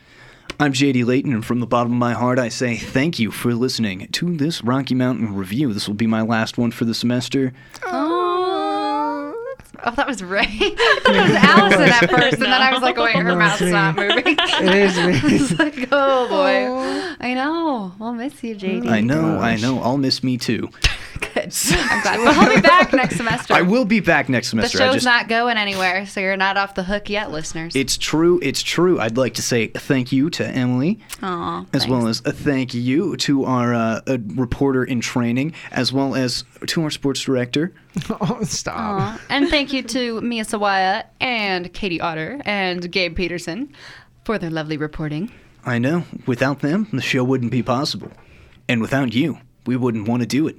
S4: I'm JD Layton, and from the bottom of my heart, I say thank you for listening to this Rocky Mountain review. This will be my last one for the semester.
S3: Oh, oh that was Ray. I thought it was Allison at first, and then I was like, wait, her mouth's not moving. (laughs)
S7: It is me. (laughs)
S3: It's like, oh boy. I know. I'll miss you, JD.
S4: I know, I know. I'll miss me too.
S3: Good. I'm glad. But he'll be back next semester.
S4: I will be back next
S3: The
S4: semester. I
S3: show's
S4: just,
S3: not going anywhere, so you're not off the hook yet, listeners.
S4: it's true. It's true. I'd like to say thank you to Emily,
S3: Aw,
S4: as well as a thank you to our uh, uh reporter in training, as well as to our sports director. (laughs)
S7: oh, stop.
S3: Aw. And thank you to Mia Sawaya and Katie Otter and Gabe Peterson for their lovely reporting.
S4: I know. Without them, the show wouldn't be possible. And without you, we wouldn't want to do it.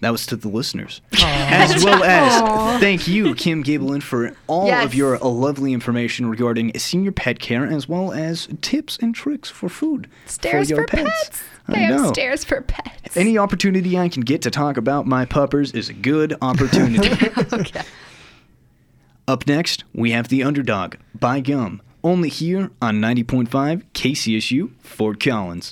S4: That was to the listeners. As well as thank you, Kim Gabelin, for all
S3: Yes.
S4: of your uh, lovely information regarding senior pet care, as well as tips and tricks for food
S3: Stairs
S4: for your
S3: for
S4: pets.
S3: pets.
S4: I
S3: They have stairs for pets.
S4: Any opportunity I can get to talk about my puppers is a good opportunity. (laughs)
S3: okay.
S4: Up next, we have The Underdog by Gum, only here on 90.5 KCSU Fort Collins.